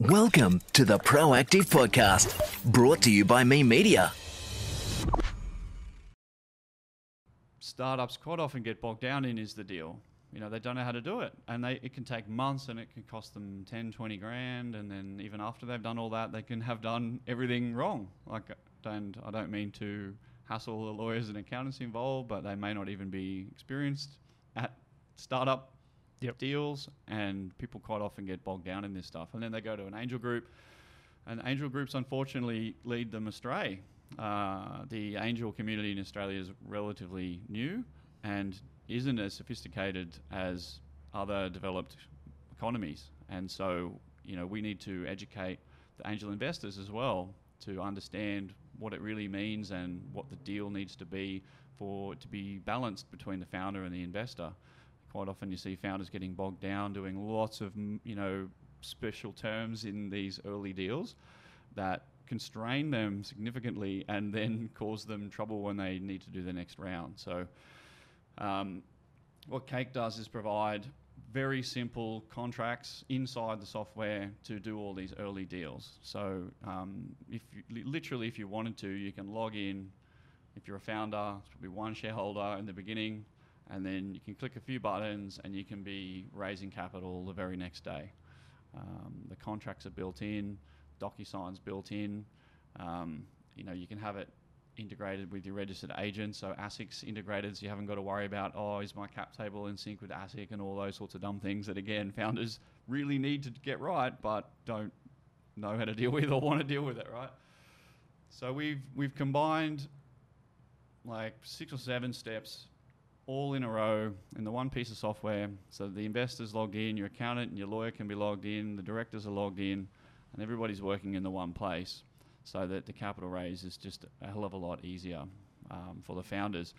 Welcome to the Proactive Podcast, brought to you by Me Media. startups quite often get bogged down in is the deal. You know, they don't know how to do it. And they, it can take months and it can cost them 10, 20 grand. And then even after they've done all that, they can have done everything wrong. Like, and I don't mean to hassle the lawyers and accountants involved, but they may not even be experienced at startup Yep. deals. And people quite often get bogged down in this stuff. And then they go to an angel group. And angel groups, unfortunately, lead them astray. Uh, the angel community in Australia is relatively new and isn't as sophisticated as other developed economies. And so, you know, we need to educate the angel investors as well to understand what it really means and what the deal needs to be for it to be balanced between the founder and the investor. Quite often, you see founders getting bogged down doing lots of, you know, special terms in these early deals that constrain them significantly and then cause them trouble when they need to do the next round. So, um, what Cake does is provide very simple contracts inside the software to do all these early deals. So, um, if you, literally, if you wanted to, you can log in. If you're a founder, it's probably one shareholder in the beginning, and then you can click a few buttons and you can be raising capital the very next day. Um, the contracts are built in, DocuSign's built in. Um, you know, you can have it integrated with your registered agent, so ASIC's integrated, so you haven't got to worry about, oh, is my cap table in sync with ASIC and all those sorts of dumb things that, again, founders really need to get right, but don't know how to deal with or want to deal with it, right? So we've we've combined like six or seven steps all in a row in the one piece of software. So the investors log in, your accountant and your lawyer can be logged in, the directors are logged in, and everybody's working in the one place so that the capital raise is just a hell of a lot easier um, for the founders.